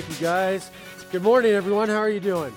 Thank you, guys. Good morning, everyone. How are you doing?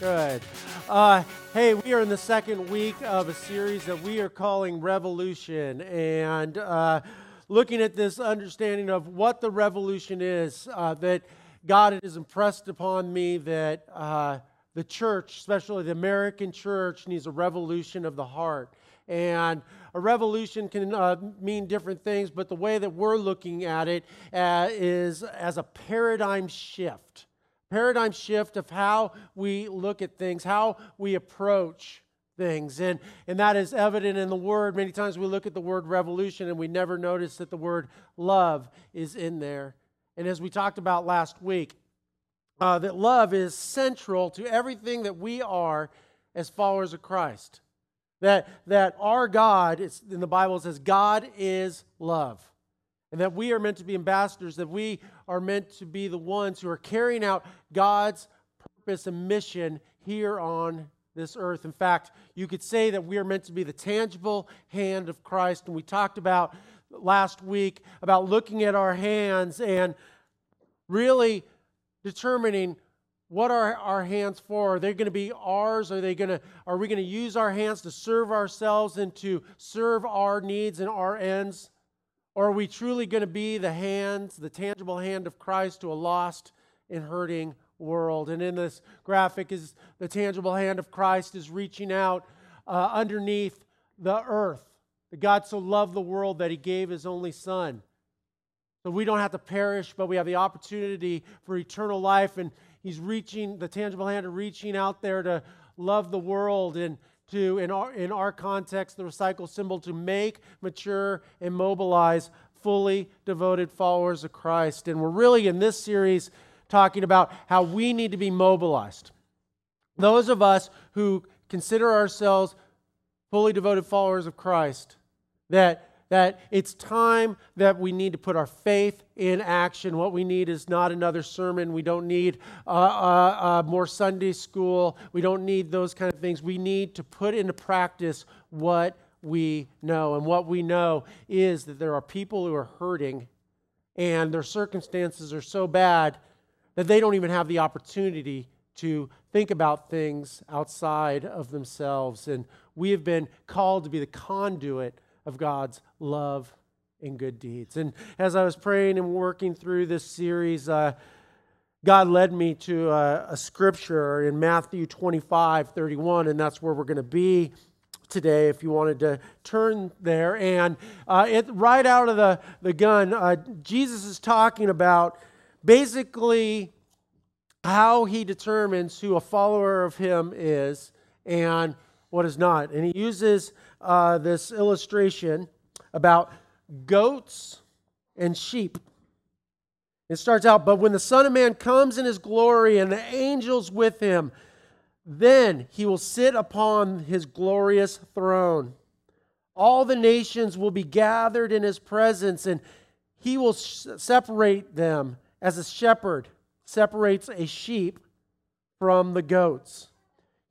Good. Uh, hey, we are in the second week of a series that we are calling Revolution, and uh, looking at this understanding of what the revolution is. Uh, that God has impressed upon me that uh, the church, especially the American church, needs a revolution of the heart. And a revolution can uh, mean different things, but the way that we're looking at it uh, is as a paradigm shift. Paradigm shift of how we look at things, how we approach things. And, and that is evident in the word. Many times we look at the word revolution and we never notice that the word love is in there. And as we talked about last week, uh, that love is central to everything that we are as followers of Christ. That, that our God, in the Bible, says, God is love. And that we are meant to be ambassadors, that we are meant to be the ones who are carrying out God's purpose and mission here on this earth. In fact, you could say that we are meant to be the tangible hand of Christ. And we talked about last week about looking at our hands and really determining what are our hands for? Are they going to be ours? Are they going to are we going to use our hands to serve ourselves and to serve our needs and our ends? Or are we truly going to be the hands, the tangible hand of Christ to a lost and hurting world? And in this graphic is the tangible hand of Christ is reaching out uh, underneath the earth. God so loved the world that he gave his only son. So we don't have to perish, but we have the opportunity for eternal life. And He's reaching, the tangible hand of reaching out there to love the world and to, in our, in our context, the recycle symbol, to make, mature, and mobilize fully devoted followers of Christ. And we're really in this series talking about how we need to be mobilized. Those of us who consider ourselves fully devoted followers of Christ, that that it's time that we need to put our faith in action. What we need is not another sermon. We don't need uh, uh, uh, more Sunday school. We don't need those kind of things. We need to put into practice what we know. And what we know is that there are people who are hurting and their circumstances are so bad that they don't even have the opportunity to think about things outside of themselves. And we have been called to be the conduit of God's love and good deeds. And as I was praying and working through this series, uh, God led me to a, a, scripture in Matthew 25 31, and that's where we're going to be today if you wanted to turn there. And uh, it, right out of the, the gun, uh, Jesus is talking about basically how he determines who a follower of him is and what is not. And he uses uh, this illustration about goats and sheep. It starts out, but when the Son of Man comes in his glory and the angels with him, then he will sit upon his glorious throne. All the nations will be gathered in his presence, and he will separate them as a shepherd separates a sheep from the goats.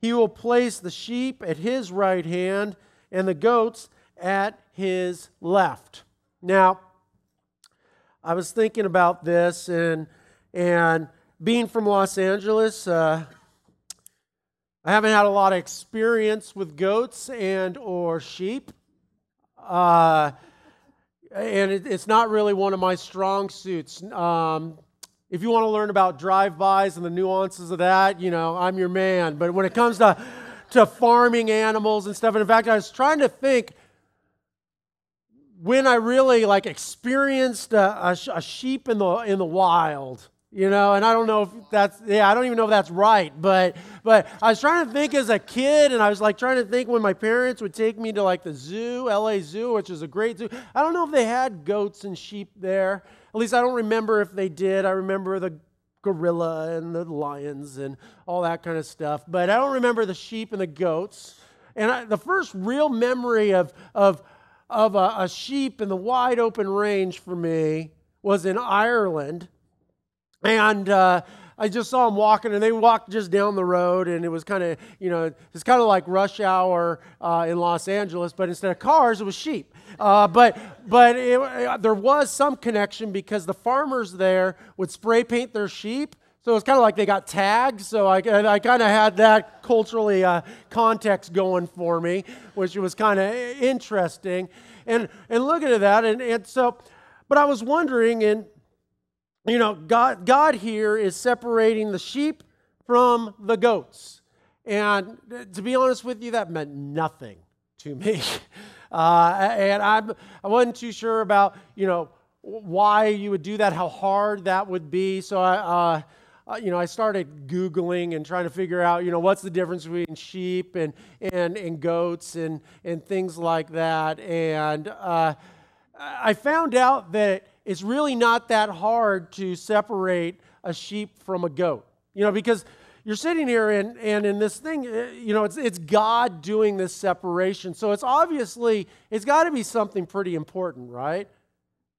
He will place the sheep at his right hand and the goats at his left. Now, I was thinking about this and and being from Los Angeles, uh, I haven't had a lot of experience with goats and or sheep, uh, and it, it's not really one of my strong suits. Um, if you want to learn about drive-bys and the nuances of that, you know, I'm your man. But when it comes to to farming animals and stuff. And in fact, I was trying to think when I really like experienced a, a, a, sheep in the in the wild, you know. And I don't know if that's yeah, I don't even know if that's right, but but I was trying to think as a kid, and I was like trying to think when my parents would take me to like the zoo, L.A. Zoo, which is a great zoo. I don't know if they had goats and sheep there. At least I don't remember if they did. I remember the gorilla and the lions and all that kind of stuff. But I don't remember the sheep and the goats. And I, the first real memory of, of, of a, a sheep in the wide open range for me was in Ireland. And uh, I just saw them walking, and they walked just down the road, and it was kind of, you know, it's kind of like rush hour uh, in Los Angeles, but instead of cars, it was sheep. Uh, but but it, uh, there was some connection because the farmers there would spray paint their sheep. So it's kind of like they got tagged. So I, I kind of had that culturally uh, context going for me, which was kind of interesting. And and looking at that, and, and so, but I was wondering, and you know, God, God here is separating the sheep from the goats. And to be honest with you, that meant nothing to me. Uh, and I'm, I wasn't too sure about, you know, why you would do that, how hard that would be. So I, uh, uh, you know, I started Googling and trying to figure out, you know, what's the difference between sheep and, and, and goats and, and things like that. And uh, I found out that it's really not that hard to separate a sheep from a goat. You know, because you're sitting here and, and in this thing, uh, you know, it's, it's God doing this separation. So it's obviously, it's got to be something pretty important, right?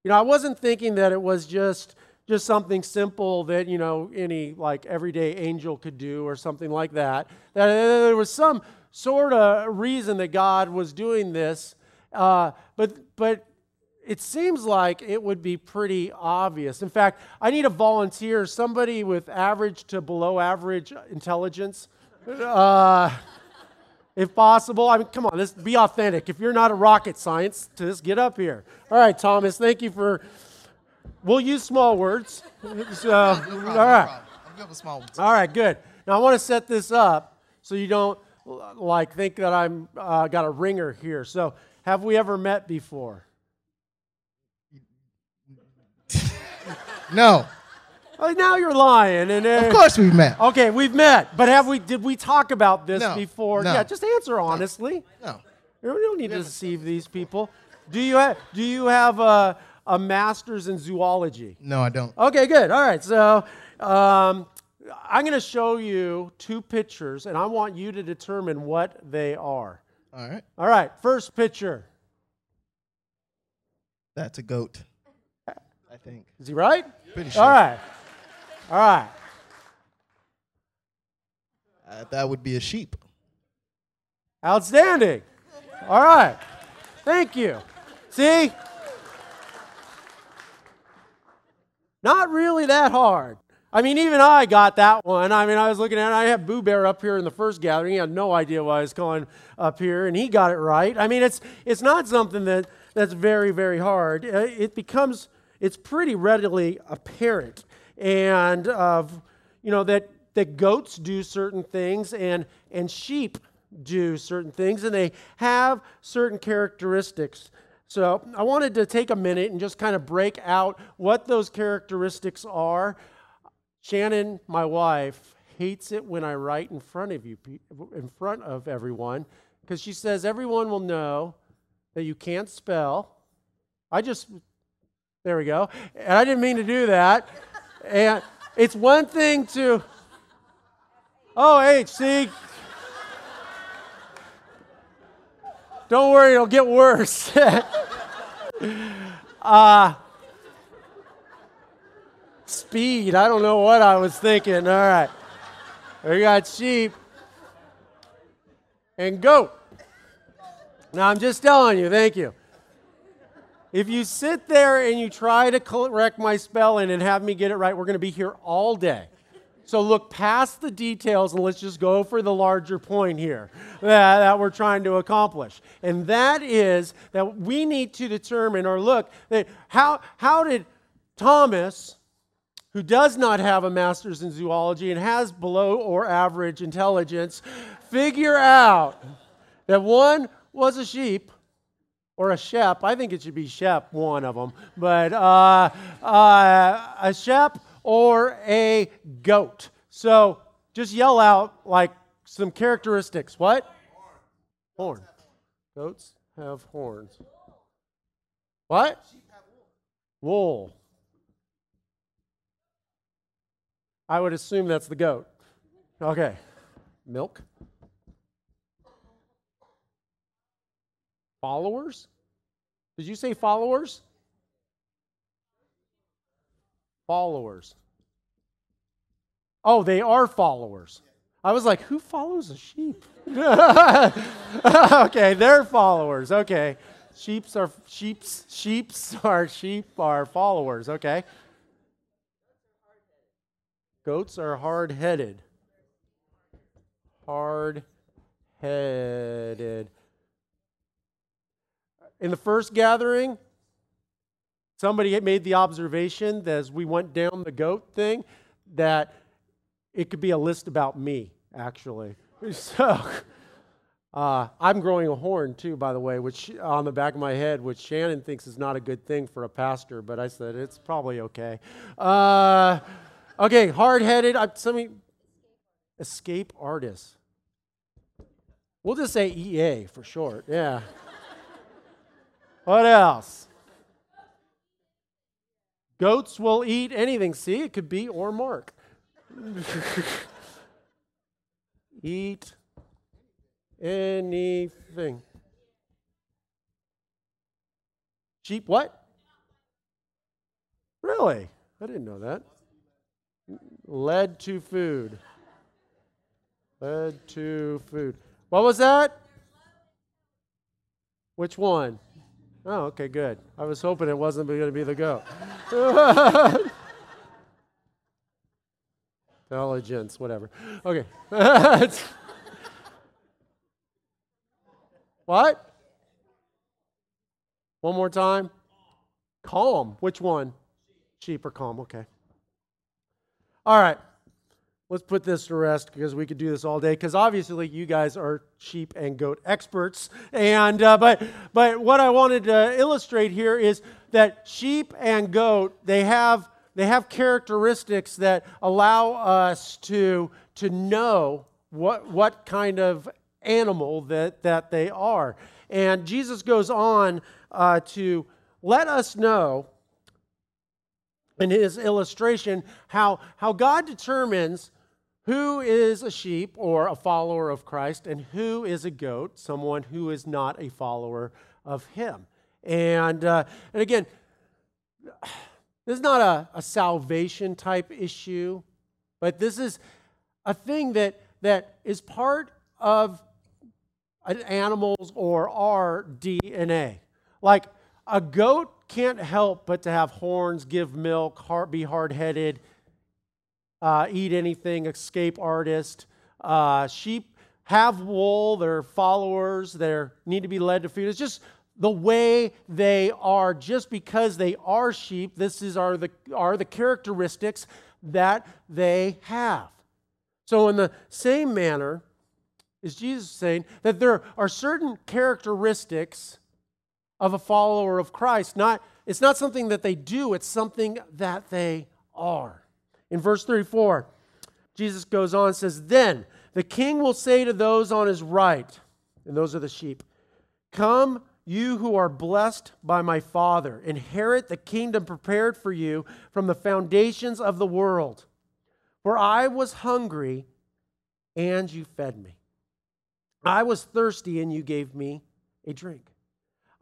You know, I wasn't thinking that it was just just something simple that you know any like everyday angel could do or something like that that there was some sort of reason that god was doing this uh, but but it seems like it would be pretty obvious. In fact, I need a volunteer, somebody with average to below average intelligence. Uh, if possible. I mean, come on, let's be authentic. If you're not a rocket science, just get up here. All right, Thomas, thank you for. We'll use small words. So, no problem, all right. No. All right, good. Now I want to set this up so you don't like think that I'm uh, got a ringer here. So, have we ever met before? No. Oh, now you're lying. And uh, Of course we've met. Okay, we've met, but have we? Did we talk about this No, before? no. Yeah, just answer honestly. No. We don't need to deceive these people. Do you have? Do you have a, a master's in zoology? No, I don't. Okay, good. All right, so um, I'm going to show you two pictures, and I want you to determine what they are. All right. All right, first picture. That's a goat. I think. Is he right? Pretty sure. All right. All right. Uh, that would be a sheep. Outstanding. All right. Thank you. See? Not really that hard. I mean, even I got that one. I mean, I was looking at it. I had Boo Bear up here in the first gathering. He had no idea why I was calling up here, and he got it right. I mean, it's it's not something that that's very very hard. Uh, It becomes it's pretty readily apparent, and you know that that goats do certain things and and sheep do certain things, and they have certain characteristics. So I wanted to take a minute and just kind of break out what those characteristics are. Shannon, my wife, hates it when I write in front of you, in front of everyone, because she says everyone will know that you can't spell. I just, there we go. And I didn't mean to do that. And it's one thing to, oh, H, see? Don't worry, it'll get worse. uh, speed. I don't know what I was thinking. All right. We got sheep and goat. Now, I'm just telling you, thank you. If you sit there and you try to correct my spelling and have me get it right, we're going to be here all day. So look past the details and let's just go for the larger point here that, that we're trying to accomplish. And that is that we need to determine or look that how, how did Thomas, who does not have a master's in zoology and has below or average intelligence, figure out that one was a sheep or a shep. I think it should be shep, one of them, but uh, uh, a shep or a goat. So just yell out like some characteristics. What? Horn. Goats have horns. What? Wool. I would assume that's the goat. Okay. Milk. Followers? Did you say followers? Followers. Oh, they are followers. I was like, who follows a sheep? okay, they're followers. Okay. Sheeps are sheeps, sheeps are sheep are followers. Okay. Goats are hard-headed. Hard-headed. In the first gathering, somebody made the observation that as we went down the goat thing that it could be a list about me, actually. So uh, I'm growing a horn too, by the way, which on the back of my head, which Shannon thinks is not a good thing for a pastor, but I said it's probably okay. Uh, okay, hard-headed. Escape artist. We'll just say EA for short. Yeah. What else? Goats will eat anything. See, it could be or Mark. eat anything. Sheep what? Really? I didn't know that. Led to food. Led to food. What was that? Which one? Oh, okay, good. I was hoping it wasn't going to be the goat. Intelligence, whatever. Okay. what? One more time. Calm. Which one? Sheep or calm. Okay. All right let's put this to rest because we could do this all day because obviously you guys are sheep and goat experts. And uh, but but what i wanted to illustrate here is that sheep and goat they have they have characteristics that allow us to to know what what kind of animal that that they are. And jesus goes on uh, to let us know in his illustration how, how God determines who is a sheep or a follower of Christ, and who is a goat, someone who is not a follower of Him. And, uh, and again, this is not a, a salvation type issue, but this is a thing that, that is part of an animal's or our DNA. Like a goat can't help but to have horns, give milk, heart, be hard headed, uh, eat anything, escape artist. Uh, sheep have wool, they're followers, they need to be led to feed. It's just the way they are, just because they are sheep, this is are the, are the characteristics that they have. So, in the same manner, is Jesus saying that there are certain characteristics of a follower of Christ. Not, it's not something that they do, it's something that they are. In verse 34, Jesus goes on and says, Then the king will say to those on his right, and those are the sheep, Come, you who are blessed by my Father, inherit the kingdom prepared for you from the foundations of the world. For I was hungry, and you fed me. I was thirsty, and you gave me a drink.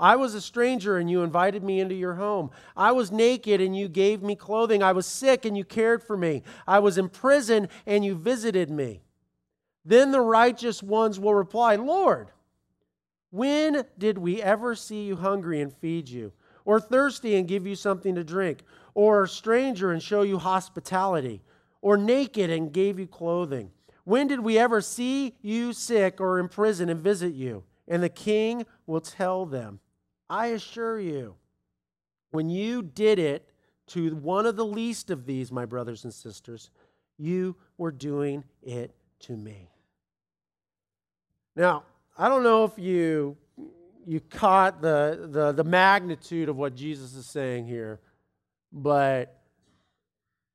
I was a stranger and you invited me into your home. I was naked and you gave me clothing. I was sick and you cared for me. I was in prison and you visited me. Then the righteous ones will reply, Lord, when did we ever see you hungry and feed you, or thirsty and give you something to drink, or a stranger and show you hospitality, or naked and gave you clothing? When did we ever see you sick or in prison and visit you? And the king will tell them, I assure you, when you did it to one of the least of these, my brothers and sisters, you were doing it to me. Now, I don't know if you you caught the, the, the magnitude of what Jesus is saying here, but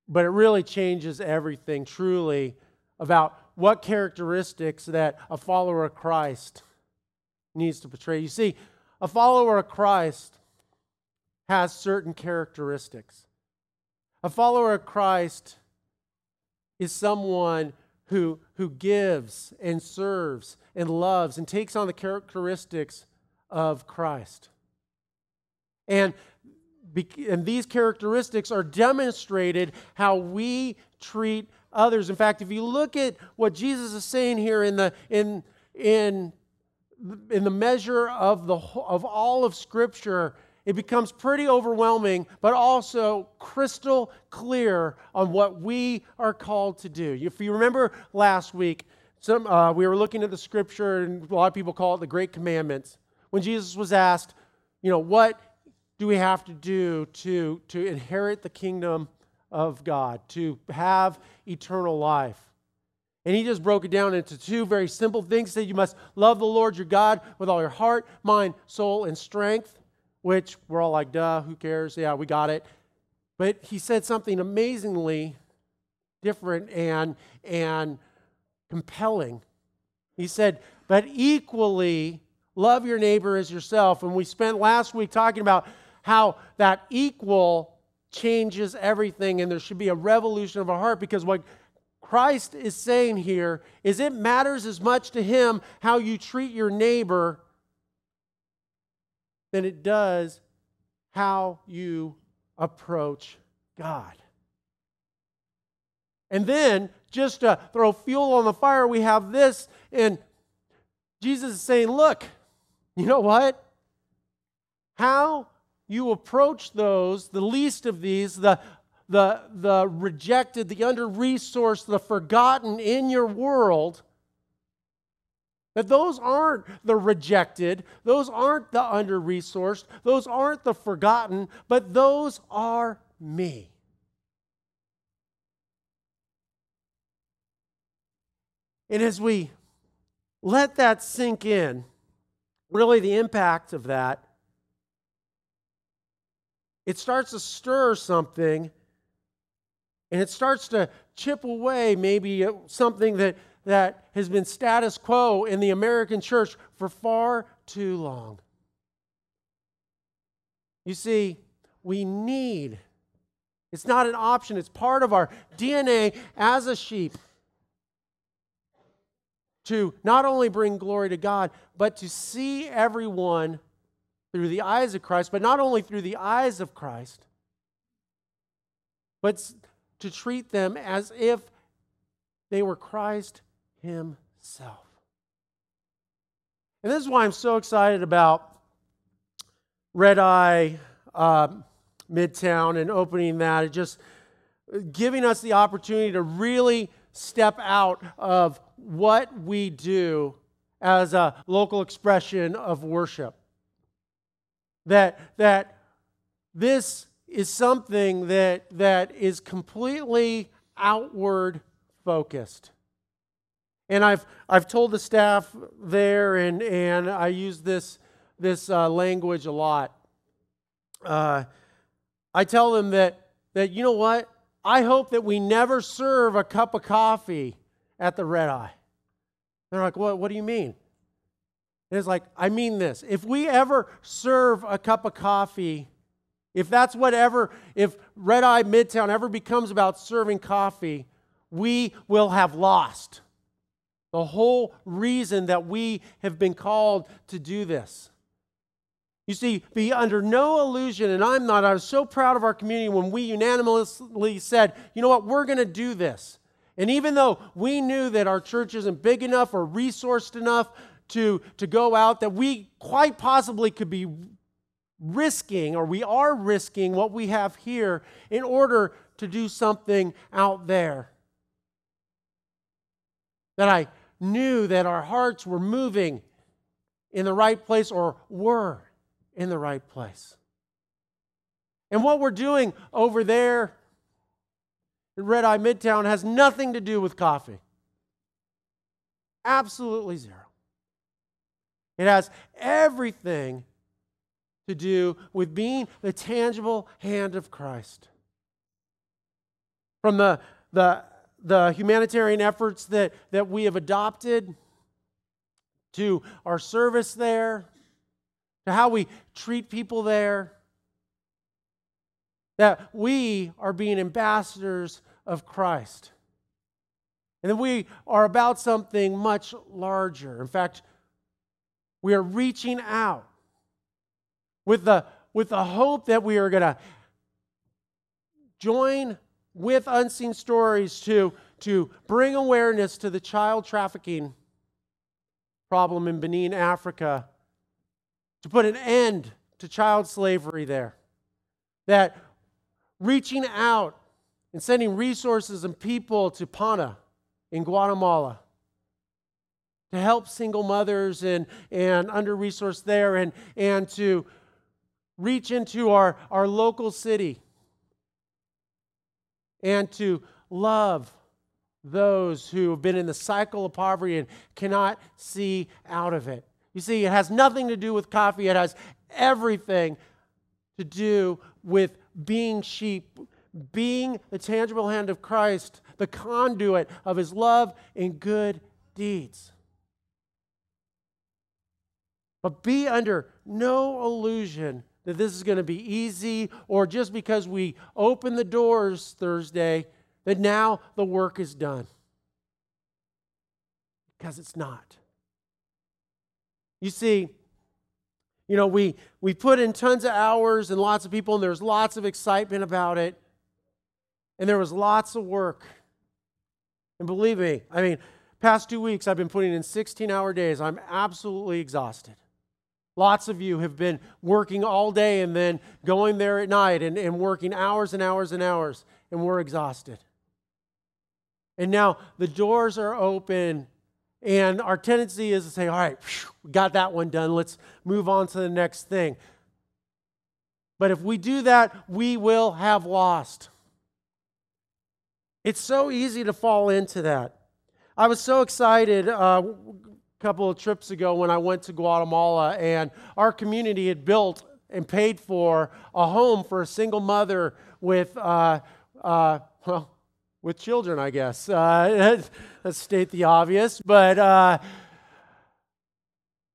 but it really changes everything truly about what characteristics that a follower of Christ needs to portray. You see, a follower of Christ has certain characteristics. A follower of Christ is someone who, who gives and serves and loves and takes on the characteristics of Christ. And and these characteristics are demonstrated how we treat others. In fact, if you look at what Jesus is saying here in the in in in the measure of the of all of Scripture, it becomes pretty overwhelming, but also crystal clear on what we are called to do. If you remember last week, some, uh, we were looking at the Scripture, and a lot of people call it the Great Commandments. When Jesus was asked, you know, what do we have to do to, to inherit the kingdom of God, to have eternal life? And he just broke it down into two very simple things. That you must love the Lord your God with all your heart, mind, soul, and strength, which we're all like, duh, who cares? Yeah, we got it. But he said something amazingly different and, and compelling. He said, but equally love your neighbor as yourself. And we spent last week talking about how that equal changes everything and there should be a revolution of our heart because what Christ is saying here is it matters as much to him how you treat your neighbor than it does how you approach God. And then, just to throw fuel on the fire, we have this, and Jesus is saying, Look, you know what? How you approach those, the least of these, the, the, the rejected, the under resourced, the forgotten in your world, that those aren't the rejected, those aren't the under resourced, those aren't the forgotten, but those are me. And as we let that sink in, really the impact of that, it starts to stir something and it starts to chip away maybe uh, something that, that has been status quo in the American church for far too long. You see, we need, it's not an option, it's part of our DNA as a sheep to not only bring glory to God, but to see everyone through the eyes of Christ, but not only through the eyes of Christ, but to treat them as if they were Christ Himself. And this is why I'm so excited about Red Eye uh, Midtown and opening that. It just giving us the opportunity to really step out of what we do as a local expression of worship. That, that this is something that, that is completely outward focused. And I've, I've told the staff there, and, and I use this, this uh, language a lot. Uh, I tell them that, that, you know what? I hope that we never serve a cup of coffee at the red eye. They're like, what, what do you mean? And it's like, I mean this. If we ever serve a cup of coffee, if that's whatever, if Red Eye Midtown ever becomes about serving coffee, we will have lost the whole reason that we have been called to do this. You see, be under no illusion, and I'm not. I was so proud of our community when we unanimously said, you know what, we're going to do this. And even though we knew that our church isn't big enough or resourced enough to, to go out, that we quite possibly could be risking, or we are risking what we have here in order to do something out there. That I knew that our hearts were moving in the right place or were in the right place. And what we're doing over there in Red Eye Midtown has nothing to do with coffee. Absolutely zero. It has everything to do with being the tangible hand of Christ. From the, the, the humanitarian efforts that, that we have adopted to our service there, to how we treat people there, that we are being ambassadors of Christ. And that we are about something much larger. In fact, we are reaching out with the, with the hope that we are going to join with Unseen Stories to, to bring awareness to the child trafficking problem in Benin, Africa, to put an end to child slavery there. That reaching out and sending resources and people to Pana in Guatemala to help single mothers and, and under resourced there and, and to reach into our, our local city and to love those who have been in the cycle of poverty and cannot see out of it. You see, it has nothing to do with coffee, it has everything to do with being sheep, being the tangible hand of Christ, the conduit of his love and good deeds. But be under no illusion that this is going to be easy or just because we open the doors Thursday that now the work is done. Because it's not. You see, you know, we, we put in tons of hours and lots of people, and there's lots of excitement about it. And there was lots of work. And believe me, I mean, past two weeks I've been putting in 16 hour days. I'm absolutely exhausted. Lots of you have been working all day and then going there at night and, and working hours and hours and hours, and we're exhausted. And now the doors are open, and our tendency is to say, All right, we got that one done. Let's move on to the next thing. But if we do that, we will have lost. It's so easy to fall into that. I was so excited. Uh, couple of trips ago when I went to Guatemala, and our community had built and paid for a home for a single mother with, uh, uh, well, with children, I guess. Uh, let's state the obvious, but uh,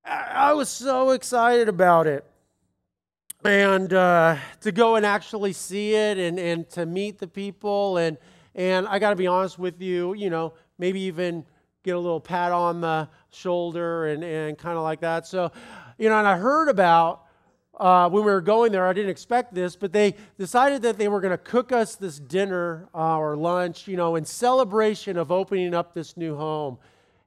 I was so excited about it. And uh, to go and actually see it and, and to meet the people. And, and I got to be honest with you, you know, maybe even get a little pat on the shoulder and, and kind of like that. So, you know, and I heard about uh, when we were going there, I didn't expect this, but they decided that they were going to cook us this dinner uh, or lunch, you know, in celebration of opening up this new home.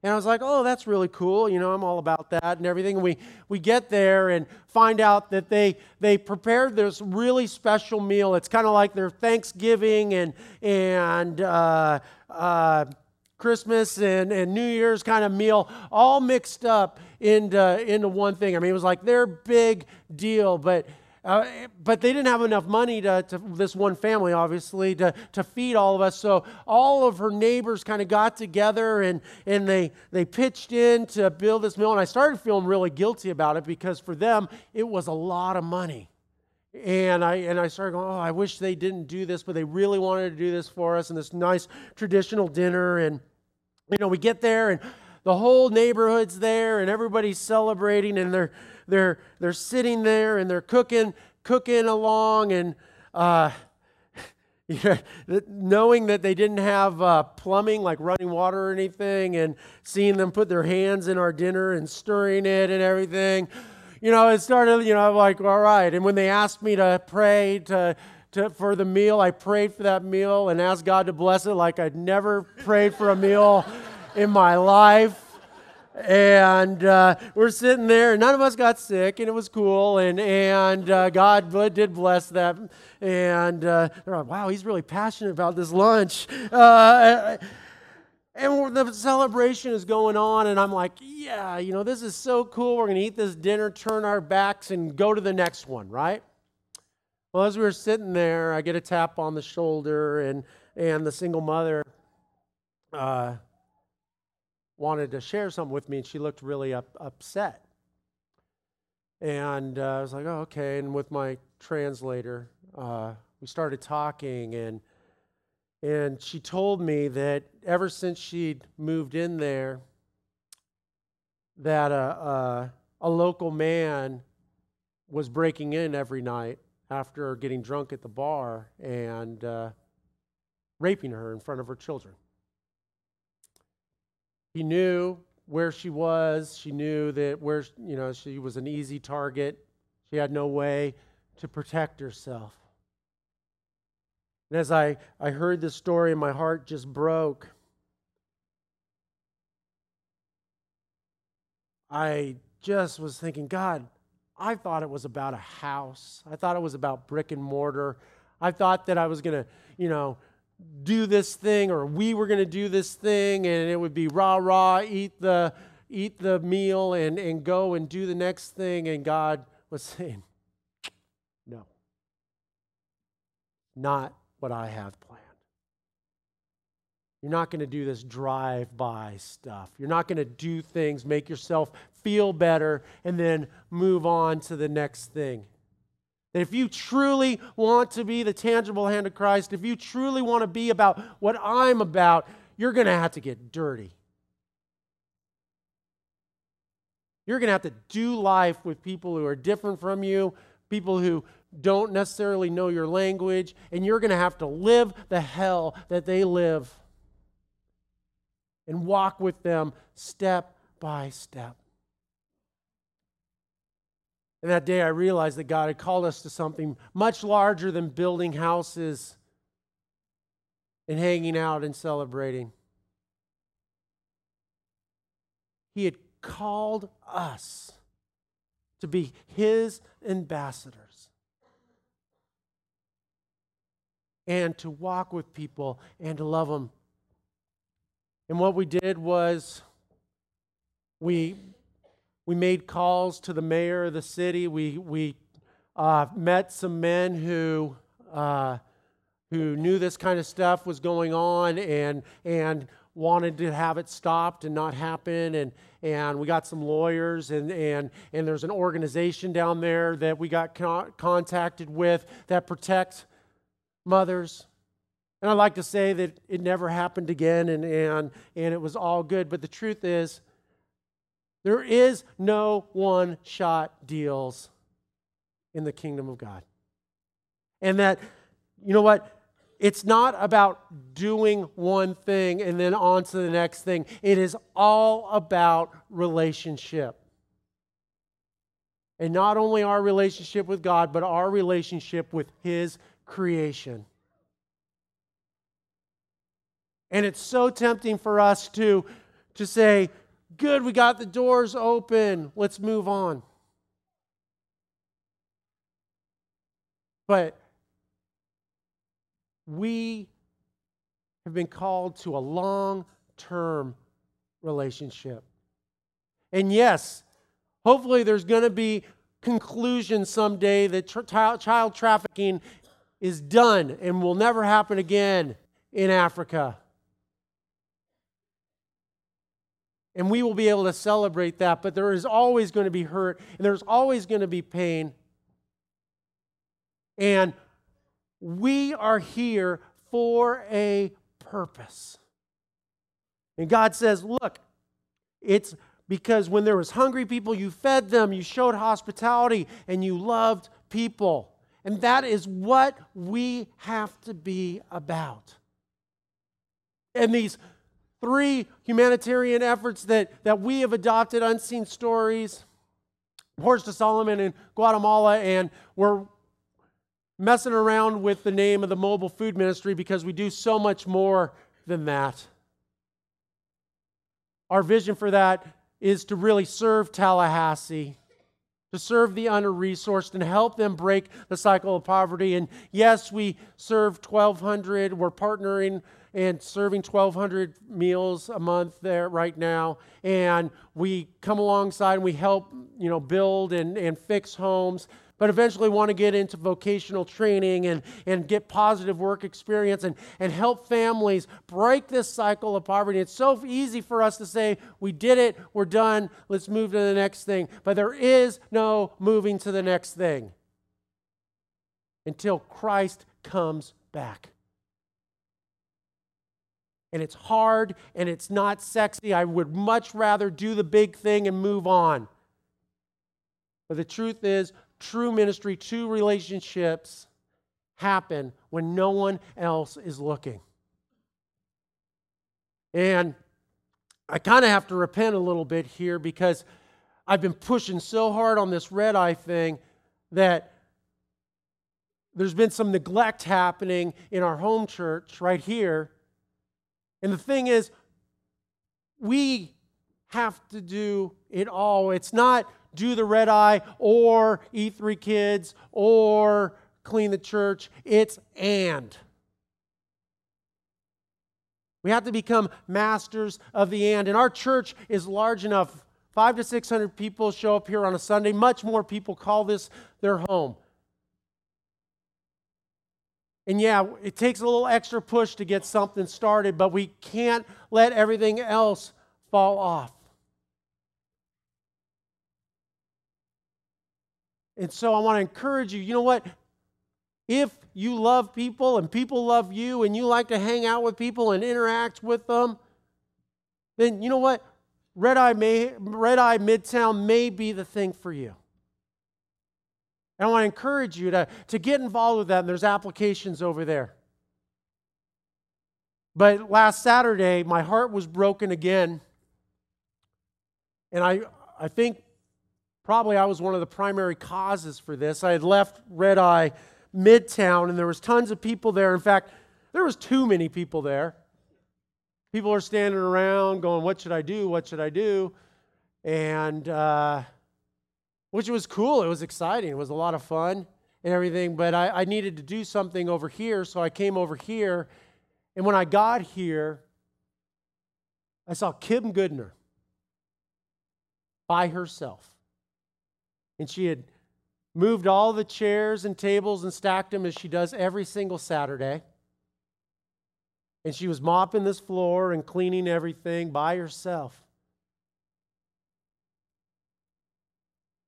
And I was like, oh, that's really cool. You know, I'm all about that and everything. And we, we get there and find out that they, they prepared this really special meal. It's kind of like their Thanksgiving and, and uh, uh Christmas and, and New Year's kind of meal all mixed up into, into one thing. I mean, it was like their big deal, but. Uh, but they didn't have enough money to, to, this one family, obviously, to, to feed all of us. So all of her neighbors kind of got together and, and they, they pitched in to build this mill. And I started feeling really guilty about it because for them, it was a lot of money. And I, and I started going, oh, I wish they didn't do this, but they really wanted to do this for us and this nice traditional dinner. And you know, we get there and the whole neighborhood's there and everybody's celebrating and they're they're they're sitting there and they're cooking cooking along and uh, knowing that they didn't have uh, plumbing like running water or anything and seeing them put their hands in our dinner and stirring it and everything you know it started you know like all right. And when they asked me to pray to to, for the meal. I prayed for that meal and asked God to bless it like I'd never prayed for a meal in my life. And uh, we're sitting there, and none of us got sick, and it was cool. And, and uh, God did bless that. And uh, they're like, wow, he's really passionate about this lunch. Uh, and the celebration is going on, and I'm like, yeah, you know, this is so cool. We're going to eat this dinner, turn our backs, and go to the next one, right? Well, as we were sitting there, I get a tap on the shoulder, and, and the single mother uh, wanted to share something with me, and she looked really up, upset. And uh, I was like, oh, okay. And with my translator, uh, we started talking, and, and she told me that ever since she'd moved in there, that a, a, a local man was breaking in every night after getting drunk at the bar and uh, raping her in front of her children. He knew where she was. She knew that where you know she was an easy target. She had no way to protect herself. And as I, I heard this story, my heart just broke. I just was thinking, God, I thought it was about a house. I thought it was about brick and mortar. I thought that I was going to, you know, do this thing or we were going to do this thing and it would be rah rah, eat the eat the meal and, and go and do the next thing. And God was saying, No. Not what I have planned. You're not going to do this drive by stuff. You're not going to do things, make yourself feel better, and then move on to the next thing. That if you truly want to be the tangible hand of Christ, if you truly want to be about what I'm about, you're going to have to get dirty. You're going to have to do life with people who are different from you, people who don't necessarily know your language, and you're going to have to live the hell that they live and walk with them step by step. And that day I realized that God had called us to something much larger than building houses and hanging out and celebrating. He had called us to be His ambassadors and to walk with people and to love them and what we did was we, we made calls to the mayor of the city. We, we uh, met some men who, uh, who knew this kind of stuff was going on and, and wanted to have it stopped and not happen. And, and we got some lawyers, and, and, and there's an organization down there that we got con- contacted with that protects mothers and I'd like to say that it never happened again and, and, and it was all good. But the truth is, there is no one shot deals in the kingdom of God. And that, you know what? It's not about doing one thing and then on to the next thing. It is all about relationship. And not only our relationship with God, but our relationship with His creation. And it's so tempting for us to, to say, Good, we got the doors open. Let's move on. But we have been called to a long term relationship. And yes, hopefully there's going to be conclusion someday that tra- child trafficking is done and will never happen again in Africa. And we will be able to celebrate that, but there is always going to be hurt and there's always going to be pain. And we are here for a purpose. And God says, look, it's because when there was hungry people, you fed them, you showed hospitality, and you loved people. And that is what we have to be about. And these three humanitarian efforts that, that we have adopted unseen stories Porch to Solomon in Guatemala, and we're messing around with the name of the mobile food ministry because we do so much more than that. Our vision for that is to really serve Tallahassee, to serve the under resourced and help them break the cycle of poverty. And yes, we serve 1,200. We're partnering and serving 1,200 meals a month there right now. And we come alongside and we help, you know, build and, and fix homes but eventually want to get into vocational training and, and get positive work experience and, and help families break this cycle of poverty. It's so easy for us to say, we did it, we're done, let's move to the next thing. But there is no moving to the next thing until Christ comes back and it's hard and it's not sexy. I would much rather do the big thing and move on. But the truth is, true ministry, true relationships happen when no one else is looking. And I kind of have to repent a little bit here because I've been pushing so hard on this red eye thing that there's been some neglect happening in our home church right here. And the thing is, we have to do it all. It's not do the red eye or E3 kids or clean the church. It's and. We have to become masters of the and. And our church is large enough. Five to 600 people show up here on a Sunday. Much more people call this their home. And yeah, it takes a little extra push to get something started, but we can't let everything else fall off. And so I want to encourage you you know what? If you love people and people love you and you like to hang out with people and interact with them, then you know what? Red Eye, may, Red Eye Midtown may be the thing for you. And I want to encourage you to, to get involved with that. And there's applications over there. But last Saturday, my heart was broken again. And I, I think probably I was one of the primary causes for this. I had left Red Eye Midtown, and there was tons of people there. In fact, there was too many people there. People are standing around going, "What should I do? What should I do?" And uh, which was cool. It was exciting. It was a lot of fun and everything. But I, I needed to do something over here, so I came over here. And when I got here, I saw Kim Goodner by herself. And she had moved all the chairs and tables and stacked them as she does every single Saturday. And she was mopping this floor and cleaning everything by herself.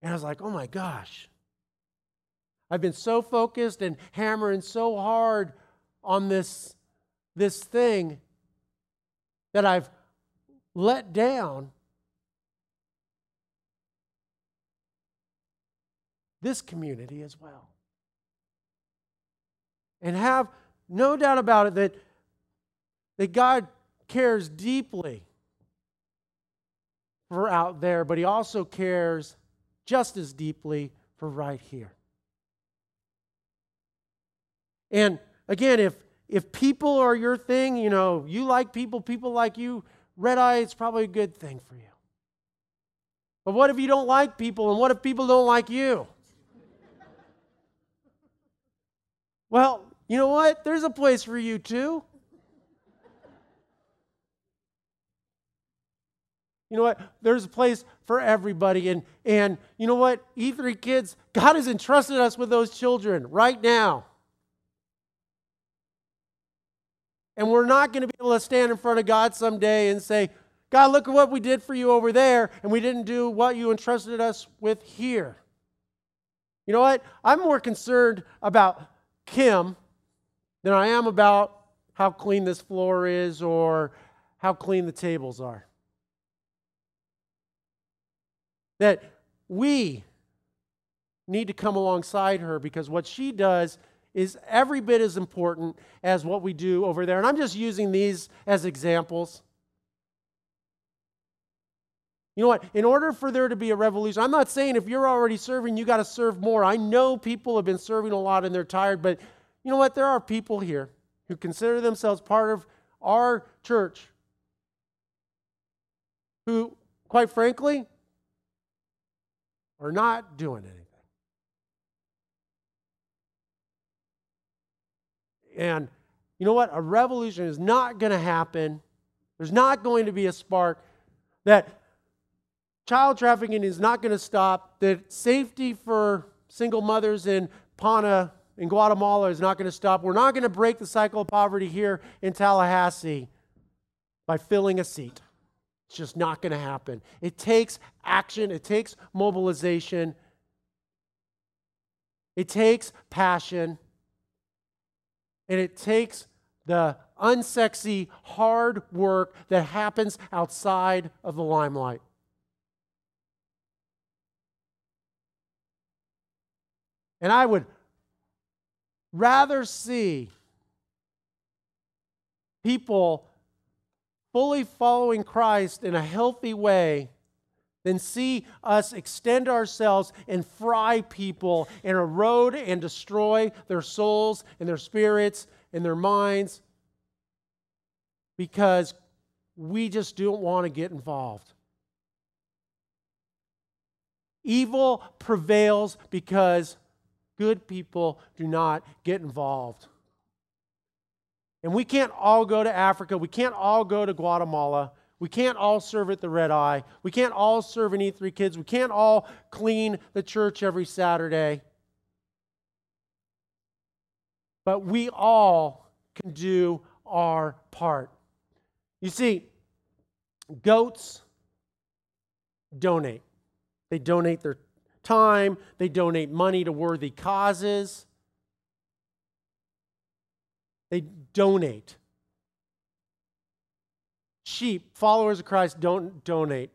And I was like, oh my gosh. I've been so focused and hammering so hard on this, this thing that I've let down this community as well. And have no doubt about it that, that God cares deeply for out there, but He also cares just as deeply for right here. And again, if if people are your thing, you know, you like people, people like you, red eye is probably a good thing for you. But what if you don't like people and what if people don't like you? Well, you know what? There's a place for you too. You know what? There's a place for everybody. And, and you know what? E3 kids, God has entrusted us with those children right now. And we're not going to be able to stand in front of God someday and say, God, look at what we did for you over there, and we didn't do what you entrusted us with here. You know what? I'm more concerned about Kim than I am about how clean this floor is or how clean the tables are. That we need to come alongside her because what she does is every bit as important as what we do over there. And I'm just using these as examples. You know what? In order for there to be a revolution, I'm not saying if you're already serving, you got to serve more. I know people have been serving a lot and they're tired, but you know what? There are people here who consider themselves part of our church who, quite frankly, are not doing anything. And you know what? A revolution is not going to happen. There's not going to be a spark that child trafficking is not going to stop, that safety for single mothers in Pana in Guatemala is not going to stop. We're not going to break the cycle of poverty here in Tallahassee by filling a seat. It's just not going to happen. It takes action, it takes mobilization, it takes passion, and it takes the unsexy, hard work that happens outside of the limelight. And I would rather see people fully following Christ in a healthy way than see us extend ourselves and fry people and erode and destroy their souls and their spirits and their minds because we just don't want to get involved. Evil prevails because good people do not get involved. And we can't all go to Africa. We can't all go to Guatemala. We can't all serve at the Red Eye. We can't all serve in E3 Kids. We can't all clean the church every Saturday. But we all can do our part. You see, goats donate. They donate their time, they donate money to worthy causes. They donate. Sheep, followers of Christ, don't donate.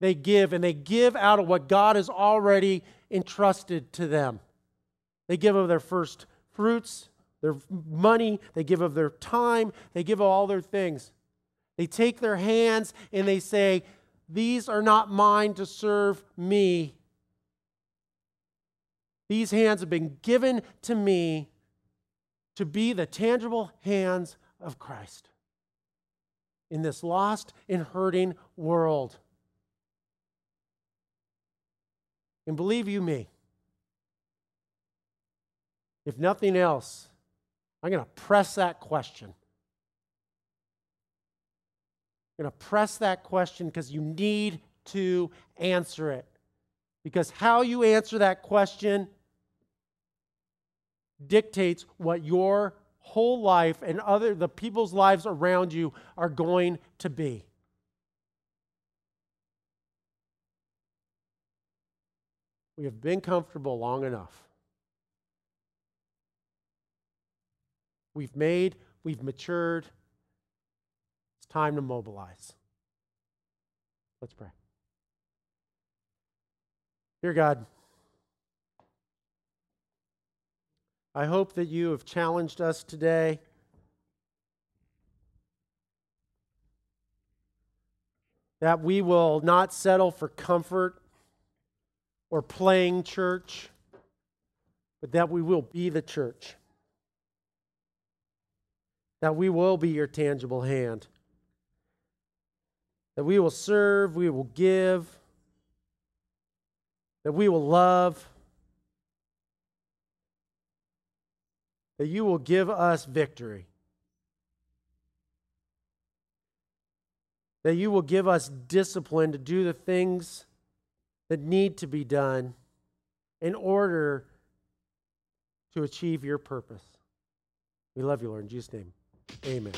They give, and they give out of what God has already entrusted to them. They give of their first fruits, their money, they give of their time, they give of all their things. They take their hands and they say, These are not mine to serve me. These hands have been given to me to be the tangible hands of Christ in this lost and hurting world. And believe you me, if nothing else, I'm going to press that question. I'm going to press that question because you need to answer it. Because how you answer that question dictates what your whole life and other the people's lives around you are going to be. We have been comfortable long enough. We've made, we've matured. It's time to mobilize. Let's pray. Dear God, I hope that you have challenged us today. That we will not settle for comfort or playing church, but that we will be the church. That we will be your tangible hand. That we will serve, we will give, that we will love that you will give us victory. That you will give us discipline to do the things that need to be done in order to achieve your purpose. We love you, Lord. In Jesus' name, amen.